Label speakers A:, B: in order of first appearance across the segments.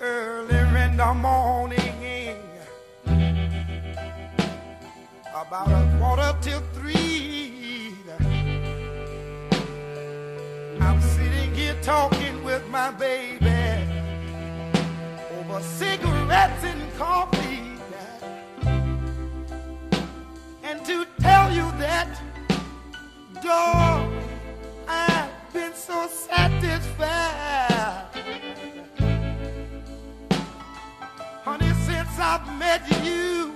A: Early in the morning, about a quarter till three. I'm sitting here talking with my baby over cigarettes and coffee. And to tell you that, dog, I've been so satisfied. Since I've met you,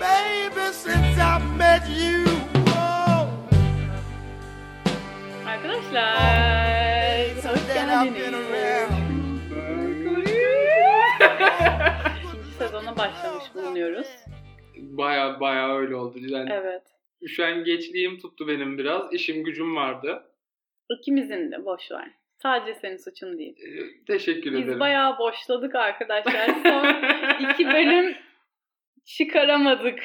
A: baby, since I've met you, oh,
B: Arkadaşlar hoş
A: that I've been
B: geldiniz.
A: around.
B: İkinci sezona başlamış bulunuyoruz.
C: Baya baya öyle oldu. Yani
B: Evet.
C: Üşengeçliğim tuttu benim biraz. İşim gücüm vardı.
B: İkimizin de boş ver. Sadece senin suçun değil.
C: Ee, teşekkür
B: Biz
C: ederim.
B: bayağı boşladık arkadaşlar. Son iki bölüm çıkaramadık.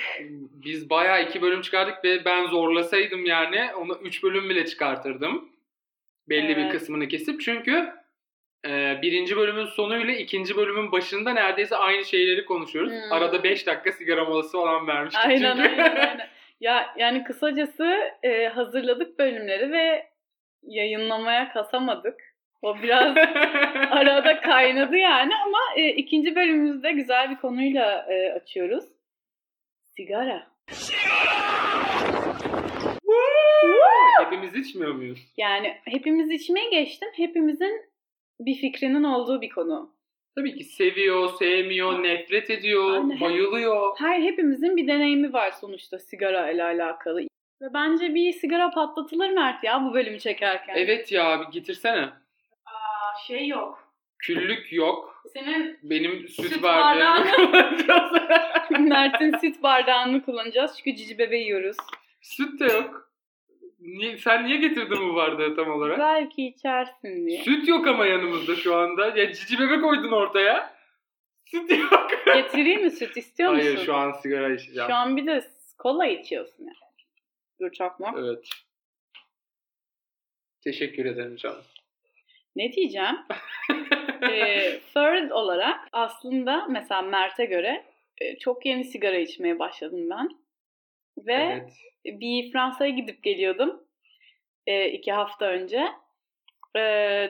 C: Biz bayağı iki bölüm çıkardık ve ben zorlasaydım yani onu üç bölüm bile çıkartırdım. Belli bir
B: Evet.
C: kısmını kesip. Çünkü e, birinci bölümün sonuyla ikinci bölümün başında neredeyse aynı şeyleri konuşuyoruz.
B: Hmm.
C: Arada 5 dakika sigara molası falan vermiştik
B: Aynen
C: çünkü.
B: aynen aynen. Ya yani kısacası e, hazırladık bölümleri ve yayınlamaya kasamadık. O biraz arada kaynadı yani ama e, ikinci bölümümüzde güzel bir konuyla e, açıyoruz. Sigara.
C: Hepimiz içmiyor muyuz?
B: Yani hepimiz içmeye geçtim. Hepimizin bir fikrinin olduğu bir konu.
C: Tabii ki seviyor, sevmiyor, nefret ediyor,
B: Aynen.
C: bayılıyor.
B: Her hepimizin bir deneyimi var sonuçta sigara ile alakalı. Ve bence bir sigara patlatılır Mert ya bu bölümü çekerken.
C: Evet ya bir getirsene.
B: Aa, şey yok.
C: Küllük yok.
B: Senin
C: Benim süt,
B: Süt
C: bardağım.
B: Mert'in süt bardağını kullanacağız çünkü cici bebe yiyoruz.
C: süt de yok. Niye, sen niye getirdin bu bardağı tam olarak?
B: Belki içersin diye.
C: Süt yok ama yanımızda şu anda. Ya cici bebe koydun ortaya. Süt yok.
B: Getireyim mi süt istiyor musun?
C: Hayır şu an sigara içeceğim.
B: Şu an bir de kola içiyorsun yani. Dur çakma.
C: Evet. Teşekkür ederim canım.
B: Ne diyeceğim? ee, third olarak aslında mesela Mert'e göre e, çok yeni sigara içmeye başladım ben. Ve
C: Evet.
B: bir Fransa'ya gidip geliyordum e, iki hafta önce. E,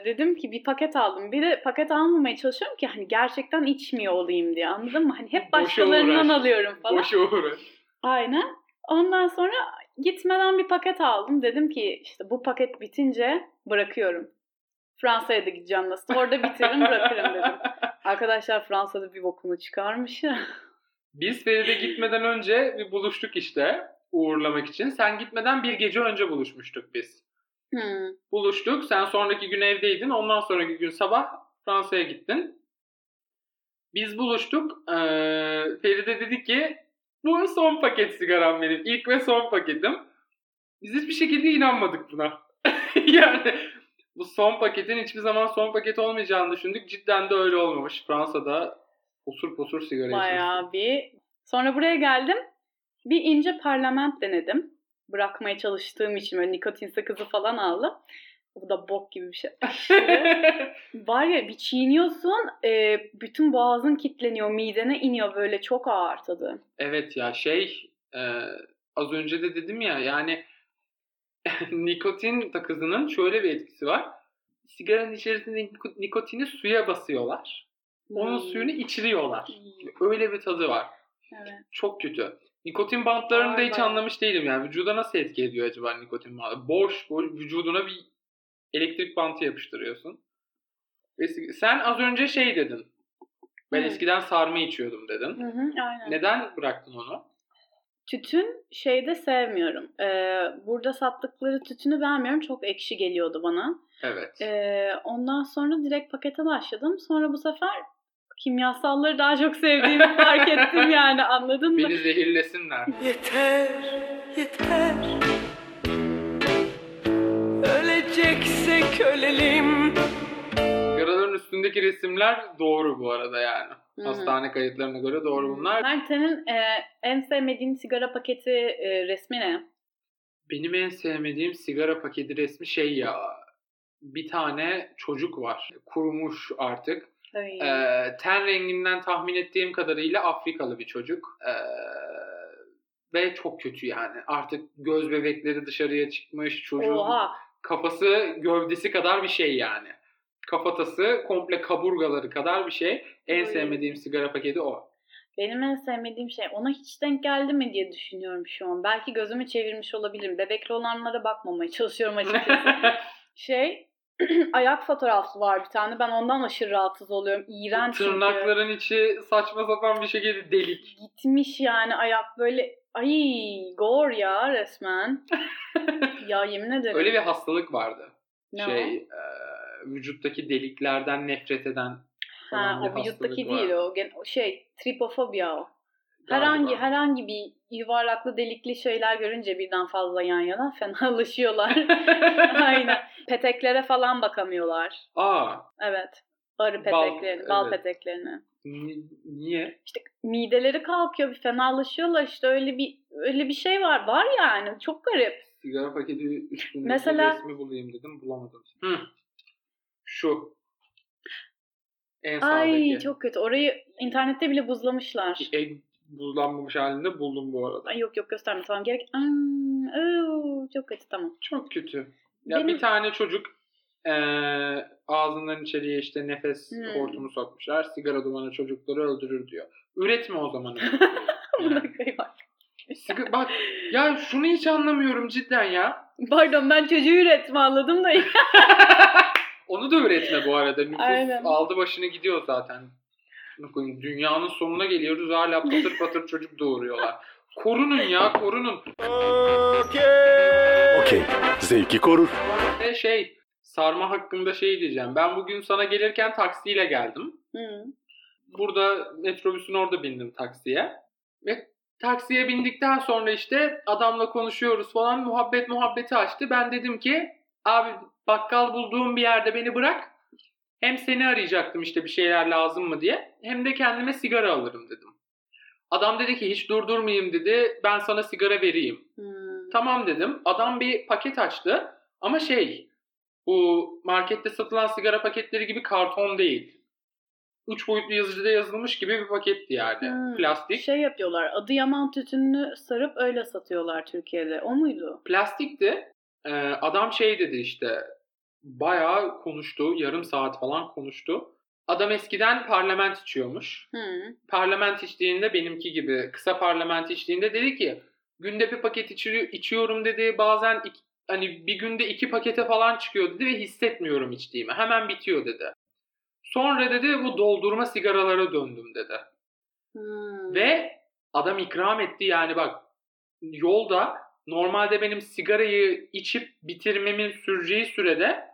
B: dedim ki bir paket aldım. Bir de paket almamaya çalışıyorum ki hani gerçekten içmiyor olayım diye anladın mı? Hani hep başkalarından alıyorum falan.
C: Boşa uğraş.
B: Aynen. Ondan sonra gitmeden bir paket aldım. Dedim ki işte bu paket bitince bırakıyorum. Fransa'ya da gideceğim nasıl? Orada bitiririm bırakırım dedim. Arkadaşlar Fransa'da bir bokunu çıkarmış ya.
C: Biz Feride gitmeden önce bir buluştuk işte uğurlamak için. Sen gitmeden bir gece önce buluşmuştuk biz.
B: Hmm.
C: Buluştuk. Sen sonraki gün evdeydin. Ondan sonraki gün sabah Fransa'ya gittin. Biz buluştuk. Ee, Feride dedi ki bu son paket sigaram benim. İlk ve son paketim. Biz hiçbir şekilde inanmadık buna. yani bu son paketin hiçbir zaman son paket olmayacağını düşündük. Cidden de öyle olmamış. Fransa'da posur posur sigara.
B: Bayağı bir. Sonra buraya geldim. Bir ince parlament denedim. Bırakmaya çalıştığım için böyle nikotin sakızı falan aldım. Bu da bok gibi bir şey. Var ya bir çiğniyorsun e, bütün boğazın kitleniyor midene iniyor böyle çok ağır tadı.
C: Evet ya şey e, az önce de dedim ya yani nikotin takızının şöyle bir etkisi var. Sigaranın içerisinde niko- nikotini suya basıyorlar. Onun
B: Hmm.
C: suyunu içiriyorlar. Öyle bir tadı var.
B: Evet.
C: Çok kötü. Nikotin bantlarını da
B: Var,
C: hiç anlamış değilim yani. Vücuda nasıl etki ediyor acaba nikotin bantı? Boş, boş vücuduna bir elektrik bantı yapıştırıyorsun. Sen az önce şey dedin. Ben
B: Hı.
C: eskiden sarma içiyordum dedin.
B: Hı hı, aynen.
C: Neden bıraktın onu?
B: Tütün şeyde sevmiyorum. Ee, burada sattıkları tütünü beğenmiyorum. Çok ekşi geliyordu bana.
C: Evet.
B: Ee, ondan sonra direkt pakete başladım. Sonra bu sefer kimyasalları daha çok sevdiğimi fark ettim yani anladın mı?
C: Beni zehirlesinler.
A: Yeter, yeter. Ölelim.
C: Sigaraların üstündeki resimler doğru bu arada yani.
B: Hı hı.
C: Hastane kayıtlarına göre doğru bunlar.
B: Mert senin e, en sevmediğin sigara paketi e, resmi ne?
C: Benim en sevmediğim sigara paketi resmi şey ya. bir tane çocuk var. Kurumuş artık.
B: Ay.
C: Ee, ten renginden tahmin ettiğim kadarıyla Afrikalı bir çocuk. Ee, ve çok kötü yani. Artık göz bebekleri dışarıya çıkmış. Çocuğun
B: Oha.
C: Kafası gövdesi kadar bir şey yani. Kafatası komple kaburgaları kadar bir şey. En sevmediğim sigara paketi o.
B: Benim en sevmediğim şey ona hiç denk geldi mi diye düşünüyorum şu an. Belki gözümü çevirmiş olabilirim. Bebekli olanlara bakmamaya çalışıyorum açıkçası. şey ayak fotoğrafı var bir tane. Ben ondan aşırı rahatsız oluyorum. İğrenç çünkü.
C: Tırnakların içi saçma sapan bir şekilde delik.
B: Gitmiş yani ayak böyle ay gor ya resmen. ya yemin ederim.
C: Öyle bir hastalık vardı.
B: Ne
C: şey e, vücuttaki deliklerden nefret eden
B: Ha, o vücuttaki değil o. Gen- şey tripofobia o.
C: Galiba.
B: Herhangi herhangi bir yuvarlaklı delikli şeyler görünce birden fazla yan yana fenalaşıyorlar. Aynen. Peteklere falan bakamıyorlar.
C: Aa,
B: Evet. Arı
C: Bal-
B: peteklerini, bal
C: evet.
B: peteklerini.
C: Ni- niye?
B: İşte mideleri kalkıyor, bir fenalaşıyorlar işte öyle bir öyle bir şey var. Var yani. Çok garip.
C: Sigara paketi üstünde
B: Mesela-
C: resmi bulayım dedim bulamadım. Hı. Şu. En
B: Ay
C: sağdaki.
B: çok kötü. Orayı internette bile buzlamışlar.
C: En buzlanmamış halinde buldum bu arada.
B: Ay yok yok gösterme tamam gerek. Hmm, oo, çok kötü tamam.
C: Çok kötü. Ya
B: Benim-
C: bir tane çocuk eee ağzından içeriye işte nefes
B: Hmm.
C: hortumu sokmuşlar. Sigara dumanı çocukları öldürür diyor. Üretme o zaman.
B: Kıymak.
C: Siga- bak ya şunu hiç anlamıyorum cidden ya.
B: Pardon ben çocuğu üretme anladım da.
C: Onu da üretme bu arada. Nüfus
B: Aynen.
C: aldı başını gidiyor zaten. Dünyanın sonuna geliyoruz hala patır patır çocuk doğuruyorlar. Korunun ya korunun.
D: Okey. Zevki korur.
C: Ve şey sarma hakkında şey diyeceğim. Ben bugün sana gelirken taksiyle geldim.
B: Hı.
C: Burada metrobüsün orada bindim taksiye. Ve taksiye bindikten sonra işte adamla konuşuyoruz falan muhabbet muhabbeti açtı. Ben dedim ki abi bakkal bulduğum bir yerde beni bırak. Hem seni arayacaktım işte bir şeyler lazım mı diye. Hem de kendime sigara alırım dedim. Adam dedi ki hiç durdurmayayım dedi. Ben sana sigara vereyim.
B: Hmm.
C: Tamam dedim. Adam bir paket açtı. Ama şey bu markette satılan sigara paketleri gibi karton değil. Üç boyutlu yazıcıda yazılmış gibi bir paketti yani.
B: Hmm.
C: Plastik.
B: Şey yapıyorlar. Adıyaman tütününü sarıp öyle satıyorlar Türkiye'de. O muydu?
C: Plastikti. Ee, adam şey dedi işte bayağı konuştu. Yarım saat falan konuştu. Adam eskiden parlament içiyormuş.
B: Hı.
C: parlament içtiğinde benimki gibi kısa parlament içtiğinde dedi ki günde bir paket içi- içiyorum dedi bazen iki- hani bir günde iki pakete falan çıkıyor dedi ve hissetmiyorum içtiğimi hemen bitiyor dedi. Sonra dedi bu doldurma sigaralara döndüm dedi.
B: Hmm.
C: Ve adam ikram etti yani bak yolda normalde benim sigarayı içip bitirmemin süreceği sürede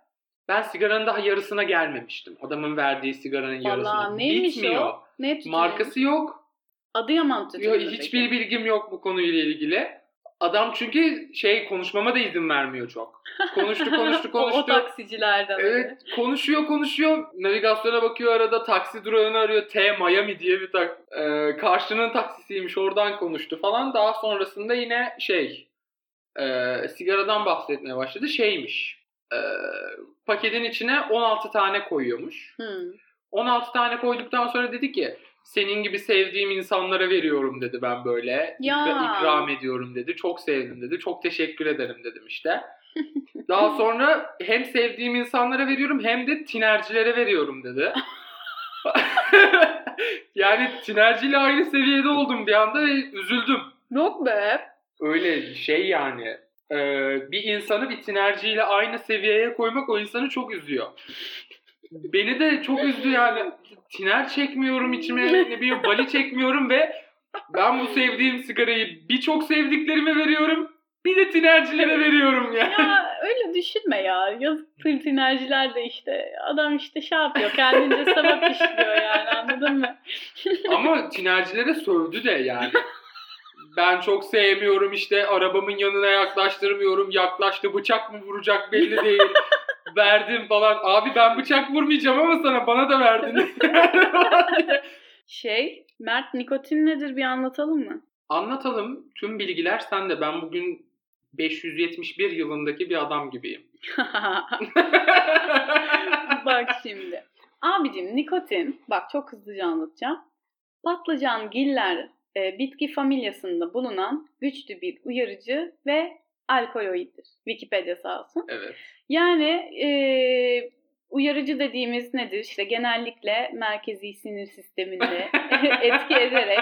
C: ben sigaranın daha yarısına gelmemiştim. Adamın verdiği sigaranın
B: Vallahi
C: yarısına.
B: neymiş
C: Bitmiyor.
B: o? Ne tütünü?
C: Markası yok.
B: Adıyaman tütünü.
C: Yok, hiçbir
B: peki?
C: bilgim yok bu konuyla ilgili. Adam çünkü şey konuşmama da izin vermiyor çok. Konuştu konuştu
B: o, o
C: konuştu.
B: taksicilerden.
C: Evet konuşuyor konuşuyor. Navigasyona bakıyor arada taksi durağını arıyor. T Miami diye bir tak e, karşının taksisiymiş oradan konuştu falan. Daha sonrasında yine şey e, sigaradan bahsetmeye başladı. Şeymiş e, paketin içine 16 tane koyuyormuş.
B: Hmm.
C: 16 tane koyduktan sonra dedi ki senin gibi sevdiğim insanlara veriyorum dedi ben böyle.
B: Ya.
C: İkra- ikram ediyorum dedi. Çok sevdim dedi. Çok teşekkür ederim dedim işte. Daha sonra hem sevdiğim insanlara veriyorum hem de tinercilere veriyorum dedi. yani tinerciyle aynı seviyede oldum bir anda ve üzüldüm.
B: Yok be.
C: Öyle şey yani. Ee, bir insanı bir tinerciyle aynı seviyeye koymak o insanı çok üzüyor. Beni de çok üzdü yani. Tiner çekmiyorum içime, ne bileyim bali çekmiyorum ve ben bu sevdiğim sigarayı birçok sevdiklerime veriyorum. Bir de tinercilere veriyorum ya.
B: Ya öyle düşünme ya. Yazık tırtinerciler de işte. Adam işte şey yapıyor. Kendince sebep işliyor yani anladın mı?
C: Ama tinercilere sövdü de yani. Ben çok sevmiyorum işte arabamın yanına yaklaştırmıyorum. Yaklaştı bıçak mı vuracak belli değil. Verdim falan. Abi ben bıçak vurmayacağım ama sana bana da verdin.
B: Şey, Mert nikotin nedir bir anlatalım mı?
C: Anlatalım. Tüm bilgiler sende. Ben bugün 571 yılındaki bir adam gibiyim.
B: bak şimdi. Abicim nikotin, bak çok hızlıca anlatacağım. Patlıcan giller e, bitki familyasında bulunan güçlü bir uyarıcı ve alkaloiddir. Wikipedia sağ olsun.
C: Evet.
B: Yani e, uyarıcı dediğimiz nedir? İşte genellikle merkezi sinir sisteminde etki ederek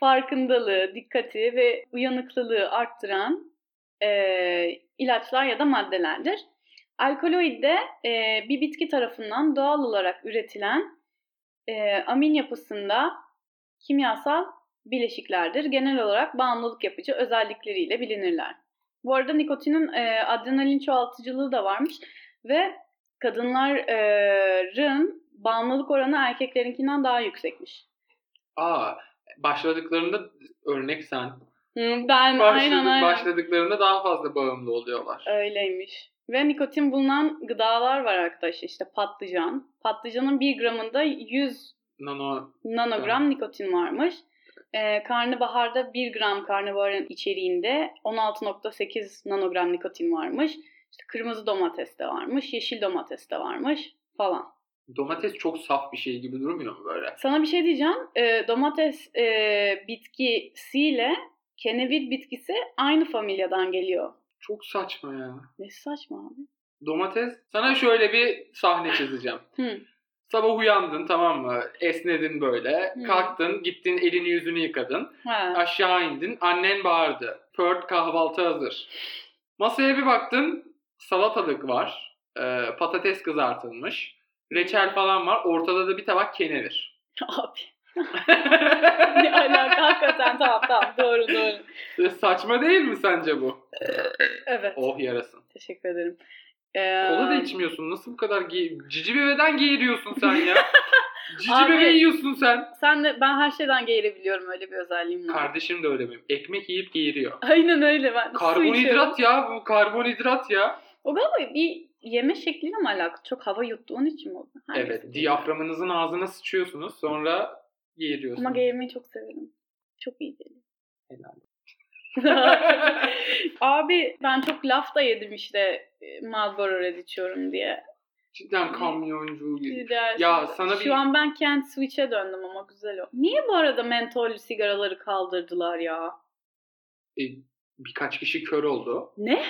B: farkındalığı, dikkati ve uyanıklılığı arttıran e, ilaçlar ya da maddelerdir. Alkaloid de e, bir bitki tarafından doğal olarak üretilen e, amin yapısında kimyasal bileşiklerdir. Genel olarak bağımlılık yapıcı özellikleriyle bilinirler. Bu arada nikotinin e, adrenalin çoğaltıcılığı da varmış ve kadınların bağımlılık oranı erkeklerinkinden daha yüksekmiş.
C: Aa, başladıklarında örnek sen.
B: Ben
C: Başladık,
B: aynen aynen.
C: Başladıklarında daha fazla bağımlı oluyorlar.
B: Öyleymiş. Ve nikotin bulunan gıdalar var arkadaşlar. İşte patlıcan. Patlıcanın 1 gramında 100
C: Nano
B: nanogram nikotin varmış. Ee, karnabaharda 1 gram karnabaharın içeriğinde 16.8 nanogram nikotin varmış. İşte kırmızı domateste varmış, yeşil domateste varmış falan.
C: domates çok saf bir şey gibi durmuyor mu böyle?
B: Sana bir şey diyeceğim. Ee, domates e, bitkisiyle kenevir bitkisi aynı familyadan geliyor.
C: Çok saçma ya.
B: Ne saçma abi.
C: Domates. Sana şöyle bir sahne çizeceğim.
B: Hı.
C: Sabah uyandın tamam mı? Esnedin böyle.
B: Hı.
C: Kalktın, gittin elini yüzünü yıkadın.
B: Ha.
C: Aşağı indin. Annen bağırdı. Pört kahvaltı hazır. Masaya bir baktın. Salatalık var. e, patates kızartılmış. Reçel falan var. Ortada da bir tabak kenevir.
B: Abi. ne alaka hakikaten tamam tamam doğru doğru.
C: E, Saçma değil mi sence bu?
B: Evet.
C: Oh yarasın.
B: Teşekkür ederim. Ee,
C: Kola da içmiyorsun. Nasıl bu kadar gi- cici bebeden geğiriyorsun sen ya? cici
B: Abi-
C: bebe yiyorsun sen.
B: Sen de ben her şeyden geğirebiliyorum öyle bir özelliğim var.
C: Kardeşim de öyle benim. Ekmek yiyip geğiriyor.
B: Aynen öyle ben.
C: Karbonhidrat ya bu karbonhidrat ya.
B: O galiba bir yeme şekliyle mi alakalı? Çok hava yuttuğun için mi oldu? Neyse.
C: Evet. Diyaframınızın ağzına sıçıyorsunuz. Sonra geğiriyorsunuz.
B: Ama geğirmeyi çok severim. Çok iyi deli.
C: Helal.
B: Abi ben çok laf da yedim işte e, Marlboro Red içiyorum diye.
C: Cidden kamyoncu
B: dersin.
C: Ya sana
B: Şu
C: bir-
B: an ben Kent Switch'e döndüm ama güzel o. Niye bu arada mentollü sigaraları kaldırdılar ya?
C: E, birkaç kişi kör oldu.
B: Ne?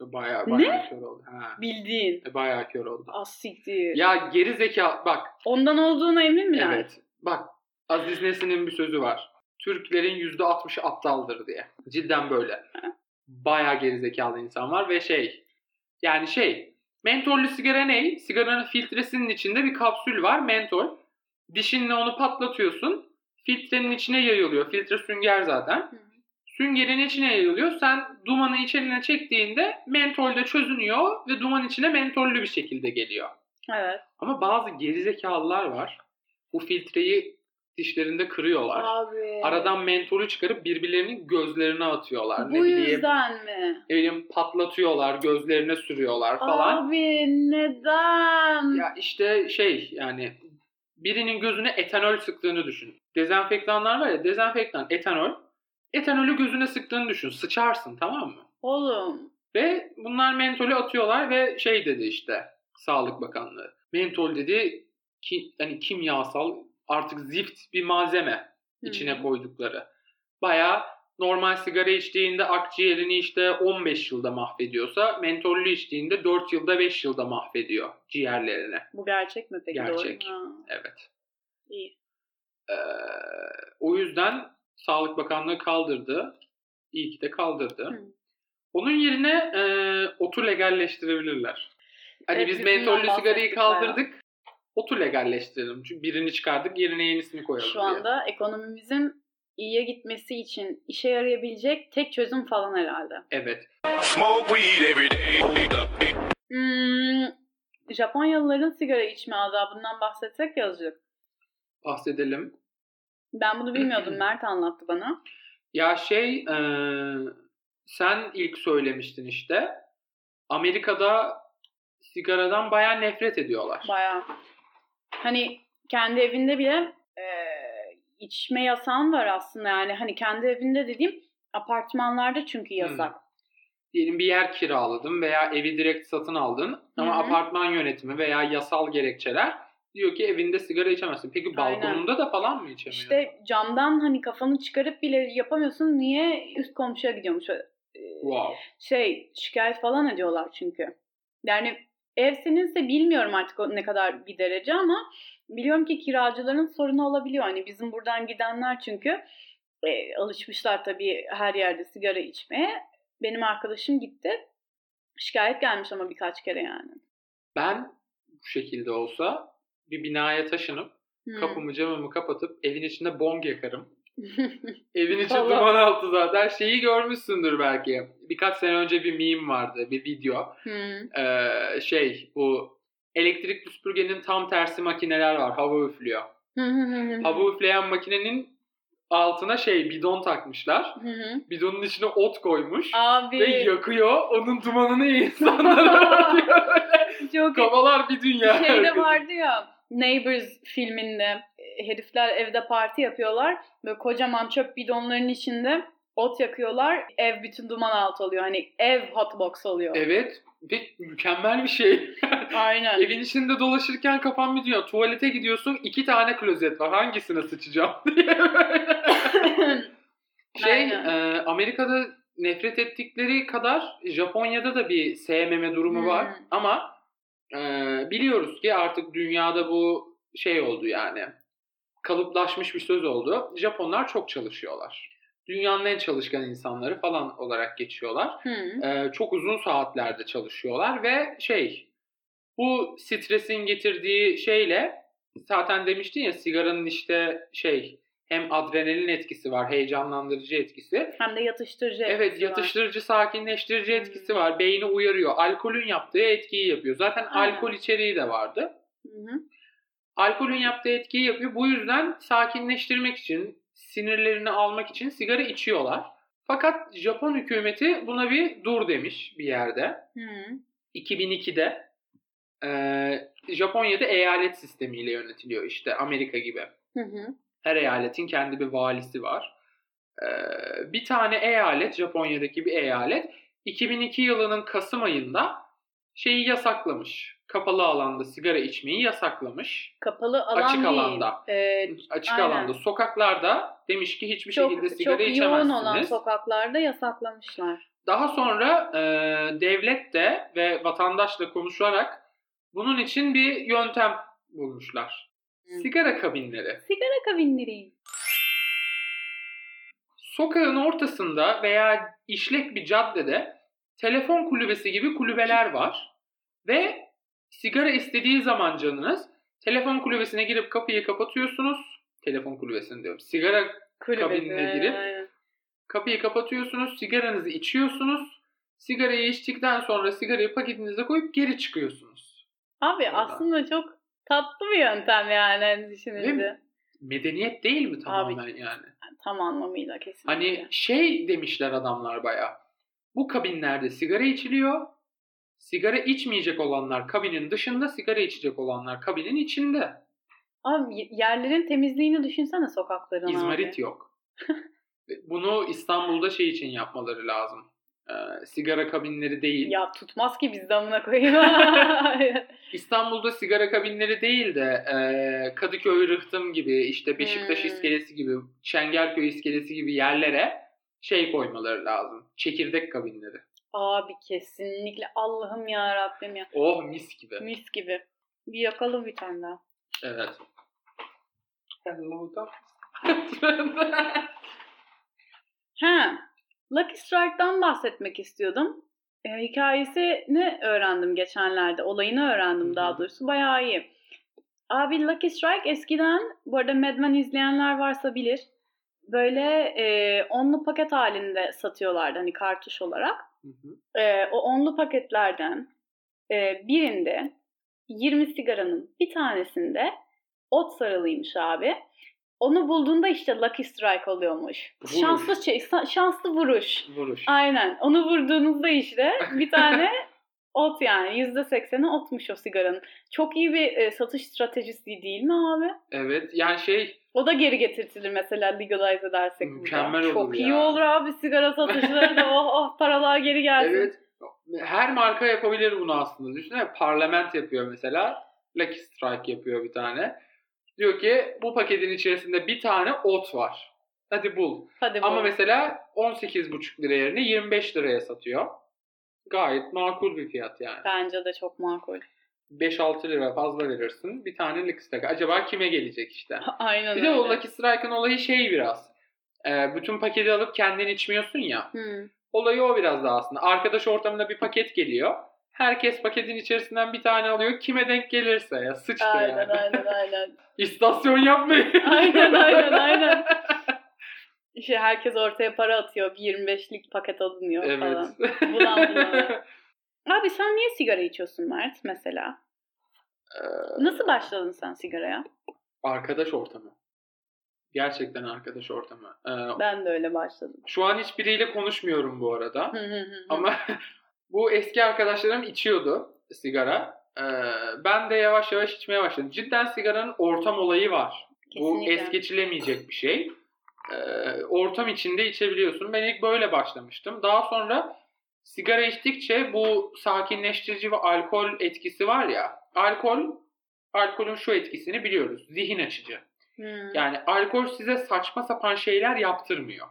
C: Bayağı
B: Ne?
C: bayağı kör oldu. Ha.
B: Bildiğin.
C: E, bayağı kör oldu.
B: Az siktir.
C: Ya geri zeka bak
B: Ondan olduğuna emin miler?
C: evet bak Aziz Nesin'in bir sözü var. Türklerin %60'ı aptaldır diye. Cidden böyle. Bayağı gerizekalı insan var ve şey yani şey mentollü sigara ne? Sigaranın filtresinin içinde bir kapsül var mentol. Dişinle onu patlatıyorsun. Filtrenin içine yayılıyor. Filtre sünger zaten. Süngerin içine yayılıyor. Sen dumanı içine çektiğinde mentol de çözünüyor ve duman içine mentollü bir şekilde geliyor.
B: Evet.
C: Ama bazı gerizekalılar var. Bu filtreyi dişlerinde kırıyorlar.
B: Abi.
C: Aradan mentolü çıkarıp birbirlerinin gözlerine atıyorlar. ne
B: Bu
C: bileyim,
B: yüzden mi?
C: ne bileyim patlatıyorlar, gözlerine sürüyorlar falan.
B: Abi neden?
C: Ya işte şey yani birinin gözüne etanol sıktığını düşün. Dezenfektanlar var ya dezenfektan, etanol. Etanolü gözüne sıktığını düşün. Sıçarsın tamam mı?
B: Oğlum.
C: Ve bunlar mentolü atıyorlar ve şey dedi işte Sağlık Bakanlığı. Mentol dedi ki hani kimyasal artık zift bir malzeme içine
B: Hı.
C: koydukları. Bayağı normal sigara içtiğinde akciğerini işte 15 yılda mahvediyorsa mentollü içtiğinde 4 yılda 5 yılda mahvediyor ciğerlerini.
B: Bu gerçek mi peki?
C: Gerçek.
B: Doğru. Ha,
C: Evet.
B: iyi.
C: Ee, o yüzden Sağlık Bakanlığı kaldırdı. İyi ki de kaldırdı.
B: Hı.
C: Onun yerine e, otu legalleştirebilirler. Hani
B: Evet,
C: biz mentollü sigarayı
B: bahsettik
C: kaldırdık. Otu legalleştirelim. Çünkü birini çıkardık yerine yenisini koyalım
B: Şu
C: diye.
B: anda ekonomimizin iyiye gitmesi için işe yarayabilecek tek çözüm falan herhalde.
C: Evet.
B: Hmm, Japonyalıların sigara içme azabından bahsetsek yazık.
C: Bahsedelim.
B: Ben bunu bilmiyordum. Mert anlattı bana.
C: Ya şey e, sen ilk söylemiştin işte. Amerika'da sigaradan bayağı nefret ediyorlar.
B: Bayağı. Hani kendi evinde bile e, içme yasağın var aslında yani. Hani kendi evinde dediğim apartmanlarda çünkü yasak.
C: diyelim bir yer kiraladın veya evi direkt satın aldın ama
B: Hı hı.
C: apartman yönetimi veya yasal gerekçeler diyor ki evinde sigara içemezsin. Peki
B: Aynen.
C: balkonunda da falan mı içemiyorsun?
B: İşte camdan hani kafanı çıkarıp bile yapamıyorsun. Niye üst komşuya gidiyormuş? Ee,
C: Wow.
B: Şey şikayet falan ediyorlar çünkü. Yani ev seninse bilmiyorum artık ne kadar bir derece ama biliyorum ki kiracıların sorunu olabiliyor. Hani bizim buradan gidenler çünkü e, alışmışlar tabii her yerde sigara içmeye. Benim arkadaşım gitti. Şikayet gelmiş ama birkaç kere yani.
C: Ben bu şekilde olsa bir binaya taşınıp
B: Hmm.
C: kapımı camımı kapatıp evin içinde bong yakarım. Evin içi
B: Vallahi.
C: duman altı zaten. Şeyi görmüşsündür belki. Birkaç sene önce bir meme vardı, bir video.
B: Hmm.
C: Ee, şey bu elektrikli süpürgenin tam tersi makineler var. Hava üflüyor. Hava üfleyen makinenin altına şey bidon takmışlar.
B: Hı hı.
C: Bidonun içine ot koymuş.
B: Abi
C: Ve yakıyor. Onun dumanını insanlara
B: çok
C: Kafalar bir dünya.
B: Şeyde
C: herkesin.
B: vardı ya Neighbors filminde herifler evde parti yapıyorlar. Böyle kocaman çöp bidonların içinde ot yakıyorlar. Ev bütün duman altı oluyor. Hani ev hotbox oluyor.
C: Evet. Ve mükemmel bir şey.
B: Aynen.
C: Evin içinde dolaşırken kafan bir dünya. Tuvalete gidiyorsun iki tane klozet var. Hangisine sıçacağım diye. Şey
B: Aynen.
C: e, Amerika'da nefret ettikleri kadar Japonya'da da bir sevmeme durumu
B: Hmm.
C: var. Ama e, biliyoruz ki artık dünyada bu şey oldu yani. Kalıplaşmış bir söz oldu. Japonlar çok çalışıyorlar. Dünyanın en çalışkan insanları falan olarak geçiyorlar.
B: Hı.
C: Ee, çok uzun saatlerde çalışıyorlar ve şey bu stresin getirdiği şeyle zaten demiştin ya sigaranın işte şey hem adrenalin etkisi var, heyecanlandırıcı etkisi.
B: Hem de yatıştırıcı
C: Evet,
B: etkisi var.
C: yatıştırıcı, sakinleştirici
B: Hmm.
C: etkisi var. Beyni uyarıyor. Alkolün yaptığı etkiyi yapıyor. Zaten
B: Aynen.
C: alkol içeriği de vardı.
B: Hı hı.
C: Alkolün yaptığı etkiyi yapıyor. Bu yüzden sakinleştirmek için, sinirlerini almak için sigara içiyorlar. Fakat Japon hükümeti buna bir dur demiş bir yerde.
B: Hı.
C: 2002'de eee, Japonya'da eyalet sistemiyle yönetiliyor işte Amerika gibi.
B: Hı hı.
C: Her eyaletin kendi bir valisi var. Eee, bir tane eyalet, Japonya'daki bir eyalet 2002 yılının Kasım ayında şeyi yasaklamış. Kapalı alanda sigara içmeyi yasaklamış.
B: Kapalı alan
C: Açık
B: değil.
C: alanda.
B: Ee,
C: Açık
B: Aynen.
C: alanda, sokaklarda demiş ki hiçbir şekilde
B: çok,
C: sigara
B: çok yoğun
C: içemezsiniz.
B: olan sokaklarda yasaklamışlar.
C: Daha sonra e, devlet de ve vatandaşla konuşarak bunun için bir yöntem bulmuşlar.
B: Hı.
C: Sigara kabinleri.
B: Sigara kabinleri.
C: Sokağın ortasında veya işlek bir caddede telefon kulübesi gibi kulübeler var. Ve sigara istediği zaman canınız telefon kulübesine girip kapıyı kapatıyorsunuz. Telefon kulübesini diyorum. Sigara
B: Kulübesi.
C: Kabinine girip-
B: Aynen.
C: Kapıyı kapatıyorsunuz, sigaranızı içiyorsunuz. Sigarayı içtikten sonra sigarayı paketinize koyup geri çıkıyorsunuz.
B: Abi
C: Oradan.
B: aslında çok tatlı bir yöntem yani hani düşününce.
C: Medeniyet değil mi tamamen
B: Abi.
C: yani?
B: Tam anlamıyla kesinlikle.
C: Hani şey demişler adamlar baya. Bu kabinlerde sigara içiliyor. Sigara içmeyecek olanlar kabinin dışında, sigara içecek olanlar kabinin içinde.
B: Abi yerlerin temizliğini düşünsene sokakların
C: İzmarit
B: abi.
C: yok. Bunu İstanbul'da şey için yapmaları lazım. Ee, sigara kabinleri değil.
B: Ya tutmaz ki bizde amına koyayım.
C: İstanbul'da sigara kabinleri değil de e, Kadıköy Rıhtım gibi işte Beşiktaş
B: Hmm.
C: iskelesi gibi Çengelköy iskelesi gibi yerlere şey koymaları lazım. Çekirdek kabinleri.
B: Abi kesinlikle Allah'ım ya Rabbim ya.
C: Oh mis gibi.
B: Mis gibi. Bir yakalım bir tane daha.
C: Evet. Hello.
B: Ha, Lucky Strike'dan bahsetmek istiyordum. E, hikayesini öğrendim geçenlerde. Olayını öğrendim daha doğrusu. Bayağı iyi. Abi Lucky Strike eskiden, bu arada Mad Men izleyenler varsa bilir. Böyle e, onlu paket halinde satıyorlardı hani kartuş olarak.
C: Hı hı.
B: E, o onlu paketlerden e, birinde 20 sigaranın bir tanesinde ot sarılıymış abi. Onu bulduğunda işte Lucky Strike oluyormuş.
C: Vuruş.
B: Şanslı şey, şanslı vuruş.
C: Vuruş.
B: Aynen. Onu vurduğunuzda işte bir tane ot yani. Yüzde sekseni otmuş o sigaranın. Çok iyi bir e, satış stratejisi değil mi abi?
C: Evet yani şey
B: O da geri getirtilir mesela legalize edersek
C: Mükemmel
B: burada.
C: olur
B: Çok
C: ya.
B: iyi olur abi sigara satışları da oh oh paralar geri gelsin.
C: Evet. Her marka yapabilir bunu aslında. Düşünsene parlament yapıyor mesela. Lucky Strike yapıyor bir tane. Diyor ki bu paketin içerisinde bir tane ot var. Hadi bul.
B: Hadi
C: Ama
B: bu.
C: mesela 18,5 lira yerine 25 liraya satıyor. Gayet makul bir fiyat yani.
B: Bence de çok makul.
C: 5-6 lira fazla verirsin. Bir tane Lucky Strike. Acaba kime gelecek işte?
B: Aynen
C: Bir
B: öyle.
C: de o Lucky Strike'ın olayı şey biraz. Ee, bütün paketi alıp kendin içmiyorsun ya.
B: Hı.
C: Olayı o biraz da aslında. Arkadaş ortamında bir paket geliyor. Herkes paketin içerisinden bir tane alıyor. Kime denk gelirse ya sıçtı
B: Aynen
C: yani.
B: aynen aynen.
C: İstasyon yapmayın.
B: Aynen aynen aynen. İşte herkes ortaya para atıyor. Bir 25'lik paket alınıyor
C: evet.
B: falan. Bulan. Abi sen niye sigara içiyorsun Mert mesela?
C: Ee,
B: Nasıl başladın sen sigaraya?
C: arkadaş ortamı. Gerçekten arkadaş ortamı. Ee,
B: Ben de öyle başladım.
C: şu an hiçbiriyle konuşmuyorum bu arada. Ama bu eski arkadaşlarım içiyordu sigara. Ee, ben de yavaş yavaş içmeye başladım. Cidden sigaranın ortam olayı var. Bu
B: Kesinlikle.
C: es geçilemeyecek bir şey. Ee, ortam içinde içebiliyorsun. Ben ilk böyle başlamıştım. Daha sonra sigara içtikçe bu sakinleştirici ve alkol etkisi var ya. Alkol, alkolün şu etkisini biliyoruz. Zihin açıcı.
B: Hı.
C: Yani alkol size saçma sapan şeyler yaptırmıyor.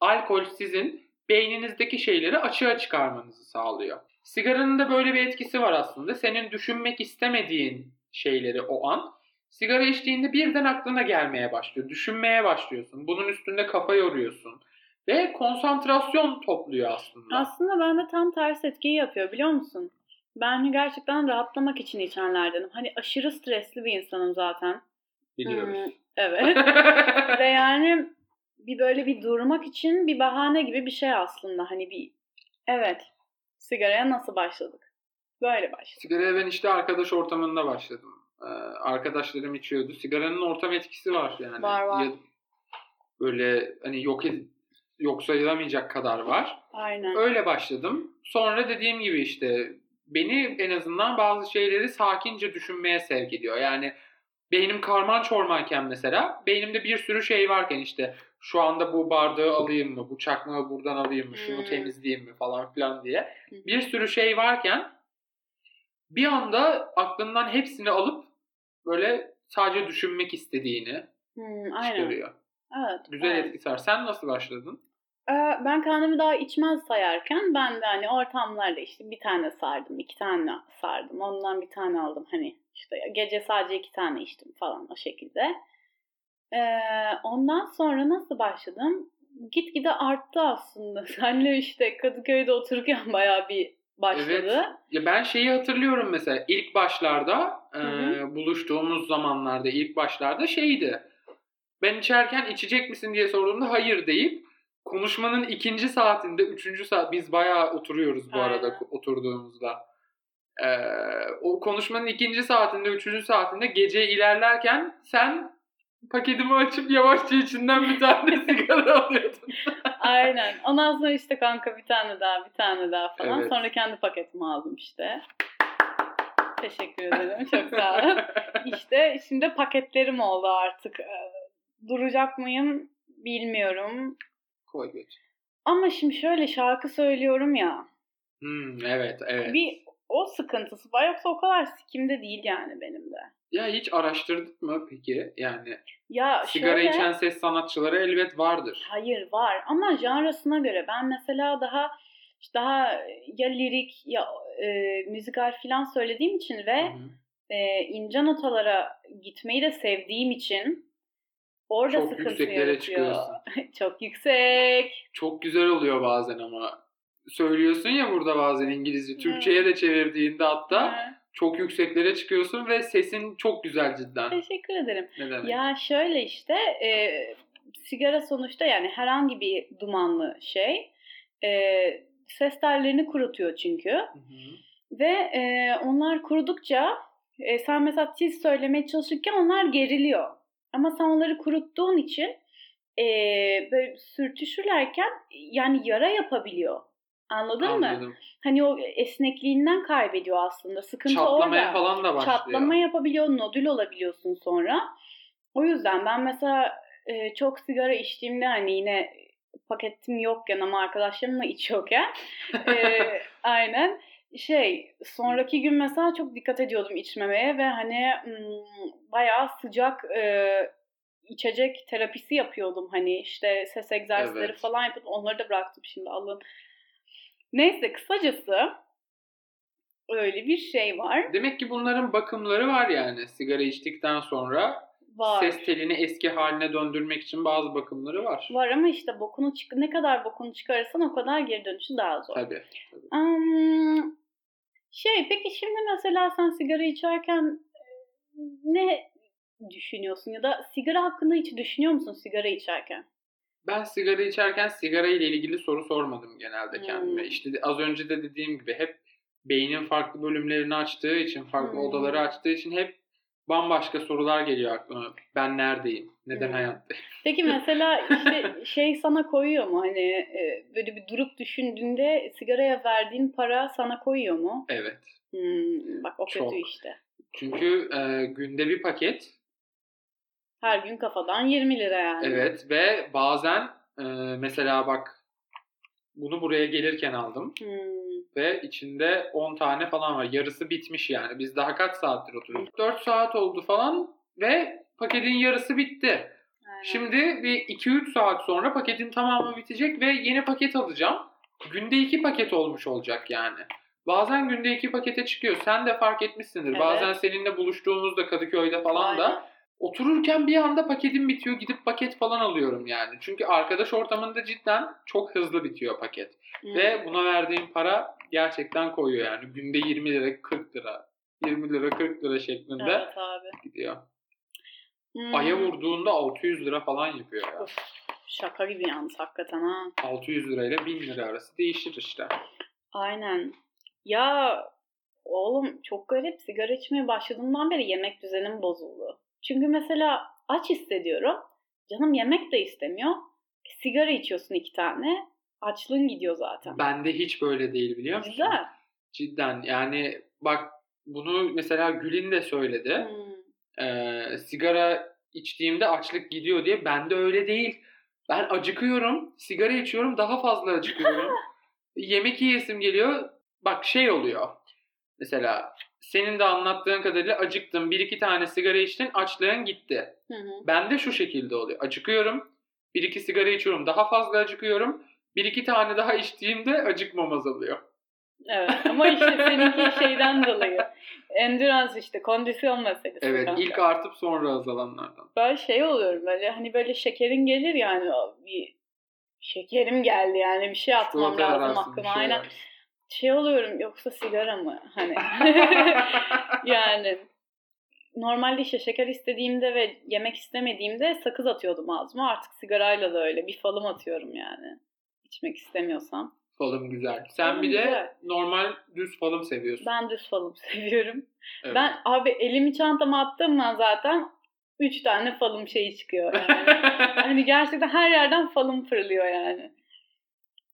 C: Alkol sizin beyninizdeki şeyleri açığa çıkarmanızı sağlıyor. Sigaranın da böyle bir etkisi var aslında. Senin düşünmek istemediğin şeyleri o an sigara içtiğinde birden aklına gelmeye başlıyor. Düşünmeye başlıyorsun. Bunun üstünde kafa yoruyorsun. Ve konsantrasyon topluyor aslında.
B: Aslında bende tam tersi etkiyi yapıyor biliyor musun? Ben gerçekten rahatlamak için içenlerdenim. Hani aşırı stresli bir insanım zaten.
C: Biliyoruz.
B: Hmm, evet. Ve yani bir böyle bir durmak için bir bahane gibi bir şey aslında. Hani bir evet sigaraya nasıl başladık? Böyle başladık.
C: Sigaraya ben işte arkadaş ortamında başladım. Ee, arkadaşlarım içiyordu. Sigaranın ortam etkisi var yani.
B: Var, var.
C: Ya- böyle hani yok ed- yok sayılamayacak kadar var.
B: Aynen.
C: Öyle başladım. Sonra dediğim gibi işte beni en azından bazı şeyleri sakince düşünmeye sevk ediyor. Yani beynim karman çormanken mesela beynimde bir sürü şey varken işte şu anda bu bardağı alayım mı, bu çakmağı buradan alayım mı, şunu
B: Hmm.
C: temizleyeyim mi falan filan diye bir sürü şey varken bir anda aklından hepsini alıp böyle sadece düşünmek istediğini
B: Hmm, aynen.
C: çıkarıyor.
B: Evet.
C: Güzel
B: evet.
C: etkisi var. Sen nasıl başladın?
B: Ee, Ben kendimi daha içmez sayarken ben de hani ortamlarda işte bir tane sardım, iki tane sardım. Ondan bir tane aldım hani işte gece sadece iki tane içtim falan o şekilde. Ee, ondan sonra nasıl başladım? Gitgide arttı aslında. Senle işte Kadıköy'de otururken bayağı bir başladı.
C: Evet. Ya ben şeyi hatırlıyorum mesela ilk başlarda e,
B: Hı
C: buluştuğumuz zamanlarda ilk başlarda şeydi. Ben içerken içecek misin diye sorduğumda hayır deyip konuşmanın ikinci saatinde üçüncü saat biz bayağı oturuyoruz bu arada
B: Aynen.
C: oturduğumuzda. E, o konuşmanın ikinci saatinde üçüncü saatinde gece ilerlerken sen paketimi açıp yavaşça içinden bir tane sigara alıyordun.
B: Aynen. Ondan sonra işte kanka bir tane daha, bir tane daha falan.
C: Evet.
B: Sonra kendi paketimi aldım işte. Teşekkür ederim. Çok sağ olun. İşte şimdi paketlerim oldu artık. Duracak mıyım bilmiyorum.
C: Koy götür.
B: Ama şimdi şöyle şarkı söylüyorum ya.
C: Hmm, evet evet.
B: Bir o sıkıntısı var yoksa o kadar sikimde değil yani benim de.
C: Ya hiç araştırdık mı peki? Yani
B: Ya
C: sigara
B: şöyle,
C: içen ses sanatçıları elbet vardır.
B: Hayır var ama janrasına göre ben mesela daha işte daha ya lirik ya e, müzikal falan söylediğim için ve e, ince notalara gitmeyi de sevdiğim için orada
C: Çok
B: sıkıntı
C: yükseklere
B: yaratıyor.
C: çıkıyorsun.
B: Çok yüksek.
C: Çok güzel oluyor bazen ama. Söylüyorsun ya burada bazen İngilizce. Türkçe'ye de çevirdiğinde hatta
B: Ha,
C: çok yükseklere çıkıyorsun ve sesin çok güzel cidden.
B: Teşekkür ederim.
C: Ne demek?
B: Ya şöyle işte e, sigara sonuçta yani herhangi bir dumanlı şey e, ses tellerini kurutuyor çünkü.
C: Hı hı.
B: Ve e, onlar kurudukça e, sen mesela tiz söylemeye çalışırken onlar geriliyor. Ama sen onları kuruttuğun için e, böyle sürtüşürlerken yani yara yapabiliyor. Anladın mı?
C: Anladım.
B: Hani o esnekliğinden kaybediyor aslında. Sıkıntı
C: Çatlamaya
B: orada.
C: falan da başlıyor.
B: Çatlama yapabiliyor, nodül olabiliyorsun sonra. O yüzden ben mesela e, çok sigara içtiğimde hani yine paketim yokken ama arkadaşlarımla içiyorken e, aynen şey sonraki gün mesela çok dikkat ediyordum içmemeye ve hani bayağı sıcak e, içecek terapisi yapıyordum hani işte ses egzersizleri
C: Evet.
B: falan yapıyordum onları da bıraktım şimdi alın. Neyse kısacası öyle bir şey var.
C: Demek ki bunların bakımları var yani. Sigara içtikten sonra
B: Var.
C: ses telini eski haline döndürmek için bazı bakımları var.
B: Var ama işte bokunu çık ne kadar bokunu çıkarırsan o kadar geri dönüşü daha zor.
C: Tabii.
B: Am, şey peki şimdi mesela sen sigara içerken ne düşünüyorsun ya da sigara hakkında hiç düşünüyor musun sigara içerken?
C: Ben sigara içerken sigara ile ilgili soru sormadım genelde kendime.
B: Hmm.
C: İşte az önce de dediğim gibi hep beynin farklı bölümlerini açtığı için, farklı
B: Hmm.
C: odaları açtığı için hep bambaşka sorular geliyor aklıma. Ben neredeyim? Neden
B: Hmm.
C: hayattayım?
B: Peki mesela işte şey sana koyuyor mu hani e, böyle bir durup düşündüğünde sigaraya verdiğin para sana koyuyor mu?
C: Evet.
B: Hmm, bak o
C: Çok.
B: kötü işte.
C: Çünkü e, günde bir paket.
B: Her gün kafadan 20 lira yani.
C: Evet ve bazen e, mesela bak bunu buraya gelirken aldım.
B: Hmm.
C: Ve içinde 10 tane falan var. Yarısı bitmiş yani. Biz daha kaç saattir oturduk? 4 saat oldu falan ve paketin yarısı bitti.
B: aynen.
C: Şimdi bir 2-3 saat sonra paketin tamamı bitecek ve yeni paket alacağım. Günde 2 paket olmuş olacak yani. Bazen günde 2 pakete çıkıyor. Sen de fark etmişsindir.
B: Evet.
C: Bazen seninle buluştuğumuzda Kadıköy'de falan da
B: Aynen.
C: otururken bir anda paketim bitiyor. Gidip paket falan alıyorum yani. Çünkü arkadaş ortamında cidden çok hızlı bitiyor paket.
B: Hmm.
C: Ve buna verdiğim para gerçekten koyuyor yani. Günde 20 lira 40 lira. 20 lira 40 lira şeklinde
B: Evet abi.
C: gidiyor.
B: Hmm.
C: Aya vurduğunda 600 lira falan yapıyor ya.
B: Of, şaka gibi yalnız hakikaten ha.
C: 600 lirayla 1000 lira arası değişir işte.
B: Aynen. Ya oğlum çok garip sigara içmeye başladığımdan beri yemek düzenim bozuldu. Çünkü mesela aç hissediyorum. Canım yemek de istemiyor. E, sigara içiyorsun iki tane. Açlığın gidiyor zaten.
C: Bende hiç böyle değil biliyor musun?
B: Güzel.
C: Cidden yani bak bunu mesela Gül'in de söyledi.
B: Hmm.
C: Ee, sigara içtiğimde açlık gidiyor diye. Bende öyle değil. Ben acıkıyorum. Sigara içiyorum daha fazla acıkıyorum. Yemek yiyesim geliyor. Bak şey oluyor. Mesela senin de anlattığın kadarıyla acıktın. Bir iki tane sigara içtin. Açlığın gitti.
B: Hı hı.
C: Bende şu şekilde oluyor. Acıkıyorum. Bir iki sigara içiyorum. Daha fazla acıkıyorum. Bir iki tane daha içtiğimde acıkmam azalıyor.
B: Evet ama işte seninki şeyden dolayı. Endurance işte kondisyon meselesi.
C: Evet
B: kanka.
C: ilk artıp sonra azalanlardan.
B: Ben şey oluyorum böyle hani böyle şekerin gelir yani bir şekerim geldi yani bir şey atmam
C: Çikolata
B: lazım
C: ararsın,
B: aklıma
C: şey
B: aynen.
C: ararsın.
B: Şey oluyorum yoksa sigara mı hani yani normalde işte şeker istediğimde ve yemek istemediğimde sakız atıyordum ağzıma artık sigarayla da öyle bir falım atıyorum yani içmek istemiyorsam.
C: Falım güzel. Sen
B: Falım
C: bir de
B: güzel.
C: normal düz falım seviyorsun.
B: Ben düz falım seviyorum.
C: Evet.
B: Ben abi elimi çantama attığım ben zaten üç tane falım şeyi çıkıyor yani. hani gerçekten her yerden falım fırlıyor yani.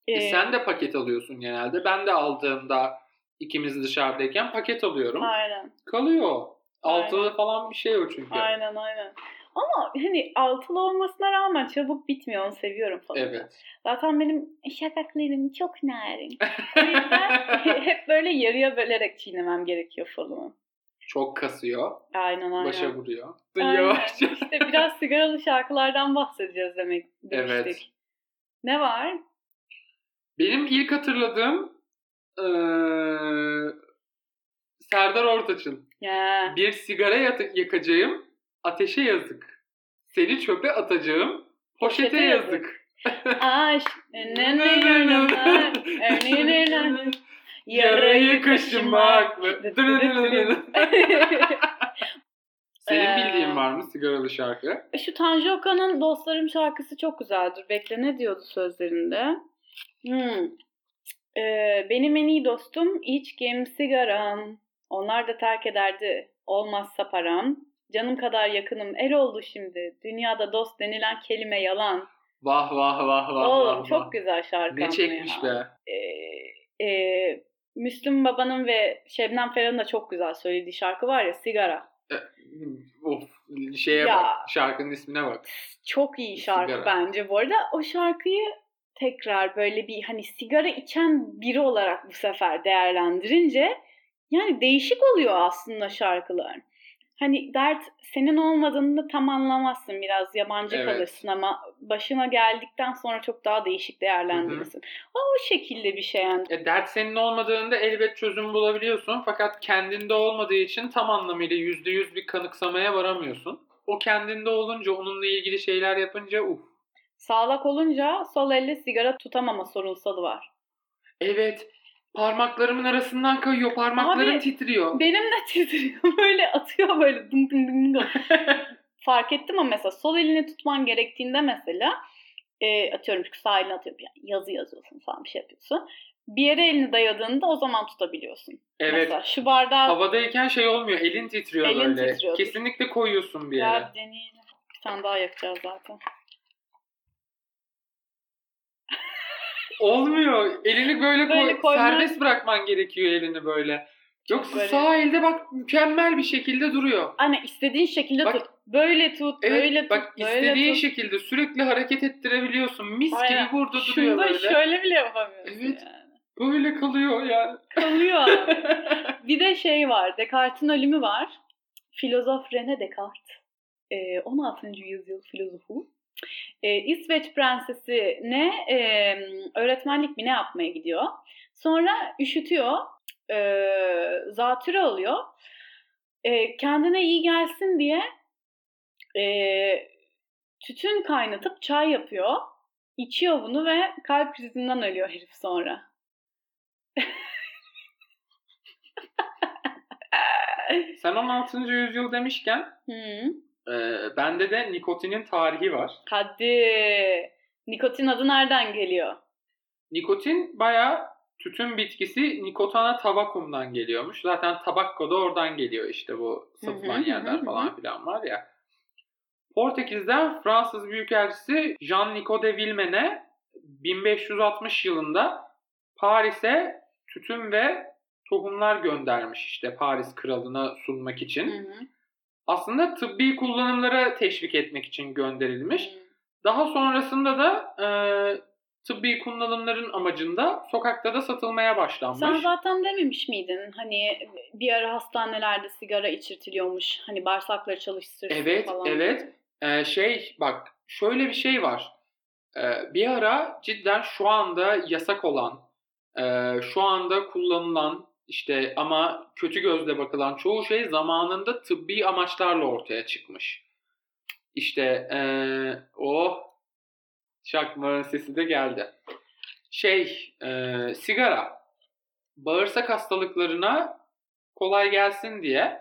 C: E,
B: Ee,
C: sen de paket alıyorsun genelde. Ben de aldığımda ikimiz dışarıdayken paket alıyorum.
B: Aynen.
C: Kalıyor. Altılı
B: Aynen.
C: falan bir şey o çünkü.
B: Aynen aynen. Ama hani altılı olmasına rağmen çabuk bitmiyor. Onu seviyorum falan.
C: Evet.
B: Zaten benim şakaklarım çok narin. O yüzden hep böyle yarıya bölerek çiğnemem gerekiyor falımı.
C: Çok kasıyor.
B: Aynen aynen.
C: Başa vuruyor.
B: Aynen.
C: Yavaşça.
B: İşte biraz sigaralı şarkılardan bahsedeceğiz demek demiştik.
C: Evet.
B: Ne var?
C: Benim ilk hatırladığım eee, Serdar Ortaç'ın
B: Ya.
C: bir sigara yakacağım ateşe yazık. Seni çöpe atacağım poşete,
B: Poşete yazık. Aşk.
C: Yarayı kaşımak. Senin bildiğin var mı sigaralı şarkı?
B: Şu Tanju Okan'ın Dostlarım şarkısı çok güzeldir. Bekle ne diyordu sözlerinde? Hmm. Ee, benim en iyi dostum içkim sigaram. Onlar da terk ederdi olmazsa param. Canım kadar yakınım el oldu şimdi. Dünyada dost denilen kelime yalan.
C: Vah vah vah vah
B: Oğlum
C: vah.
B: çok
C: vah.
B: güzel şarkı
C: Ne çekmiş
B: ya.
C: be.
B: Ee, e, Müslüm Baba'nın ve Şebnem Ferah'ın da çok güzel söylediği şarkı var ya Sigara.
C: Of şeye
B: Ya.
C: bak. Şarkının ismine bak.
B: Çok iyi şarkı
C: Sigara.
B: bence bu arada. O şarkıyı tekrar böyle bir hani sigara içen biri olarak bu sefer değerlendirince yani değişik oluyor aslında şarkılar. Hani dert senin olmadığında tam anlamazsın biraz yabancı
C: Evet.
B: kalırsın ama başına geldikten sonra çok daha değişik değerlendirirsin. O, o şekilde bir şey yani.
C: E, dert senin olmadığında elbet çözüm bulabiliyorsun. Fakat kendinde olmadığı için tam anlamıyla %100 bir kanıksamaya varamıyorsun. O kendinde olunca, onunla ilgili şeyler yapınca uf.
B: Sağlak olunca sol elle sigara tutamama sorunsalı var.
C: Evet. Parmaklarımın arasından kayıyor. Parmaklarım
B: Abi,
C: titriyor.
B: Benim de titriyor böyle atıyor böyle dın dın dın dın. Fark ettim ama mesela sol elini tutman gerektiğinde mesela e, atıyorum çünkü sağ elini atıyorum yani yazı yazıyorsun falan bir şey yapıyorsun. Bir yere elini dayadığında o zaman tutabiliyorsun.
C: Evet.
B: Mesela şu bardağı
C: Havadayken şey olmuyor. Elin titriyor
B: Elin
C: böyle.
B: titriyordur.
C: Kesinlikle koyuyorsun bir yere.
B: Gel deneyelim. Bir tane daha yakacağız zaten.
C: Olmuyor. Elini böyle,
B: Böyle
C: koy,
B: koyman-
C: serbest bırakman gerekiyor elini böyle. Yoksa
B: böyle.
C: sağ elde bak mükemmel bir şekilde duruyor.
B: Anne istediğin şekilde
C: Bak-
B: tut. Böyle tut,
C: Evet
B: böyle tut,
C: bak
B: böyle
C: istediğin
B: tut.
C: şekilde sürekli hareket ettirebiliyorsun. Mis
B: Aynen.
C: gibi burada
B: Şunu
C: duruyor böyle.
B: şöyle bile yapamıyorsun
C: Evet.
B: yani.
C: Böyle kalıyor yani.
B: Kalıyor abi. Bir de şey var, Descartes'in ölümü var. Filozof René Descartes, e, 16. yüzyıl filozofu. E, İsveç prensesine e, öğretmenlik mi ne yapmaya gidiyor. Sonra üşütüyor, e, zatürre alıyor. E, kendine iyi gelsin diye e, tütün kaynatıp çay yapıyor. İçiyor bunu ve kalp krizinden ölüyor herif sonra.
C: Sen 16. yüzyıl demişken
B: Hı.
C: E, bende de nikotinin tarihi var.
B: Hadi. Nikotin adı nereden geliyor?
C: Nikotin bayağı tütün bitkisi Nikotana tabakum'dan geliyormuş. Zaten tabakko da oradan geliyor işte bu satılan
B: Hı hı, hı
C: yerler
B: hı,
C: falan filan var ya. Portekiz'den Fransız Büyükelçisi Jean Nico de Villemene 1560 yılında Paris'e tütün ve tohumlar göndermiş işte Paris kralına sunmak için. Aslında tıbbi kullanımlara teşvik etmek için gönderilmiş. Daha sonrasında da e, tıbbi kullanımların amacında sokakta da satılmaya başlanmış.
B: Sen zaten dememiş miydin? Hani bir ara hastanelerde sigara içirtiliyormuş. Hani bağırsakları çalıştırsın
C: Evet,
B: falan.
C: evet. Ee, şey bak şöyle bir şey var. Ee, bir ara cidden şu anda yasak olan, e, şu anda kullanılan işte ama kötü gözle bakılan çoğu şey zamanında tıbbi amaçlarla ortaya çıkmış. İşte e, o çakmağın sesi de geldi. Şey e, sigara bağırsak hastalıklarına kolay gelsin diye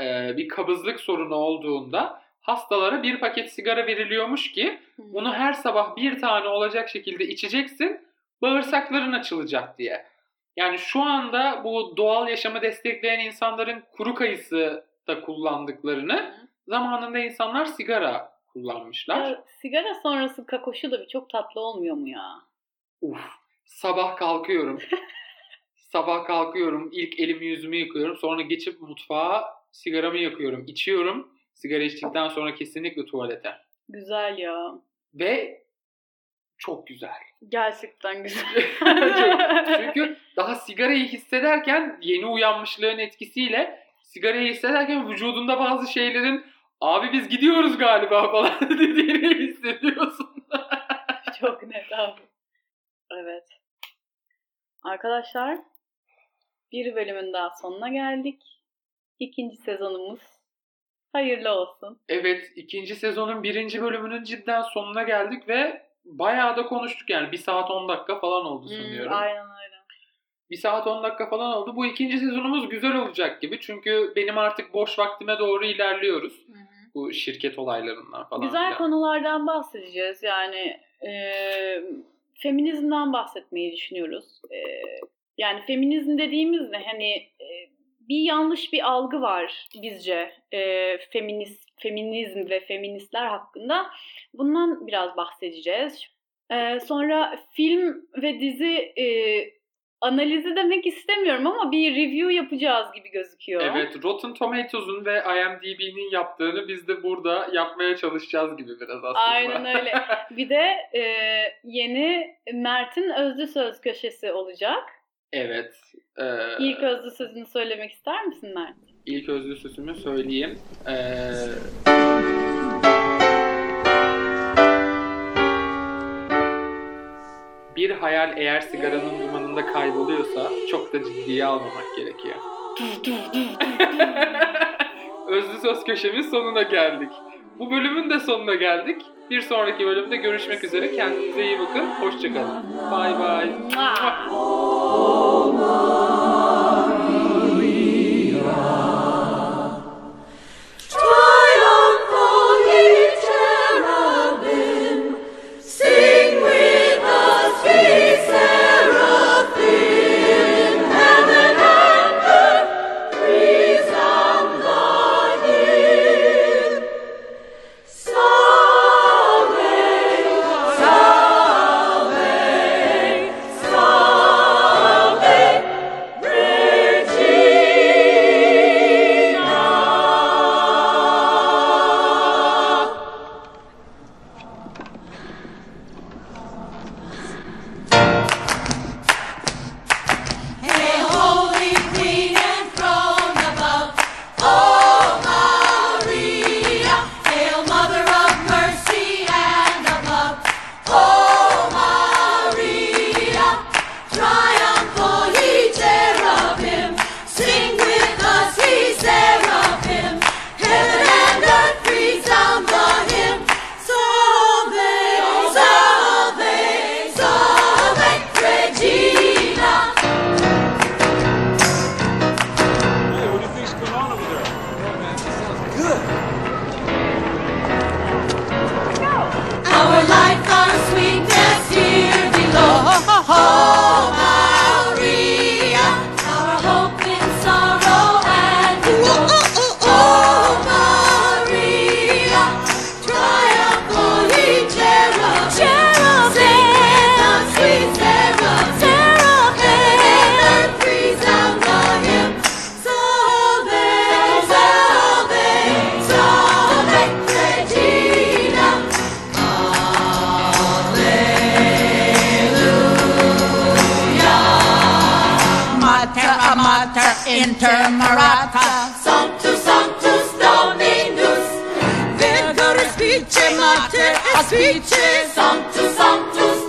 C: e, bir kabızlık sorunu olduğunda hastalara bir paket sigara veriliyormuş ki bunu her sabah bir tane olacak şekilde içeceksin bağırsakların açılacak diye. Yani şu anda bu doğal yaşamı destekleyen insanların kuru kayısı da kullandıklarını zamanında insanlar sigara kullanmışlar.
B: Ya, sigara sonrası kakoşu da bir çok tatlı olmuyor mu ya?
C: Uf, sabah kalkıyorum. sabah kalkıyorum. ilk elimi yüzümü yıkıyorum. Sonra geçip mutfağa sigaramı yakıyorum. içiyorum. Sigara içtikten sonra kesinlikle tuvalete.
B: Güzel ya.
C: Ve çok güzel.
B: Gerçekten güzel.
C: Çünkü daha sigarayı hissederken yeni uyanmışlığın etkisiyle sigarayı hissederken vücudunda bazı şeylerin abi biz gidiyoruz galiba falan dediğini hissediyorsun.
B: Çok net abi. Evet. Arkadaşlar bir bölümün daha sonuna geldik. İkinci sezonumuz hayırlı olsun.
C: Evet ikinci sezonun birinci bölümünün cidden sonuna geldik ve bayağı da konuştuk yani. Bir saat 10 dakika falan oldu
B: Hmm,
C: sanıyorum.
B: aynen öyle.
C: bir saat 10 dakika falan oldu. Bu ikinci sezonumuz güzel olacak gibi. Çünkü benim artık boş vaktime doğru ilerliyoruz. Bu şirket olaylarından falan.
B: Güzel
C: filan.
B: konulardan bahsedeceğiz. Yani e, feminizmden bahsetmeyi düşünüyoruz. E, yani feminizm dediğimizde hani e, bir yanlış bir algı var bizce e, feminist feminizm ve feministler hakkında. Bundan biraz bahsedeceğiz. E, sonra film ve dizi e, analizi demek istemiyorum ama bir review yapacağız gibi gözüküyor.
C: Evet, Rotten Tomatoes'un ve IMDb'nin yaptığını biz de burada yapmaya çalışacağız gibi biraz aslında.
B: Aynen öyle. Bir de e, yeni Mert'in özlü söz köşesi olacak.
C: Evet. Ee,
B: İlk özlü sözünü söylemek ister misin Mert?
C: ilk özlü sözümü söyleyeyim. Ee, bir hayal eğer sigaranın dumanında kayboluyorsa çok da ciddiye almamak gerekiyor. Özlü söz köşemiz sonuna geldik. Bu bölümün de sonuna geldik. Bir sonraki bölümde görüşmek üzere. Kendinize iyi bakın. Hoşçakalın. Bay bay.
E: my Mater, inter marata.
F: Sanctus, Sanctus Dominus,
E: Virgo spice mater, a spice.
F: Sanctus, Sanctus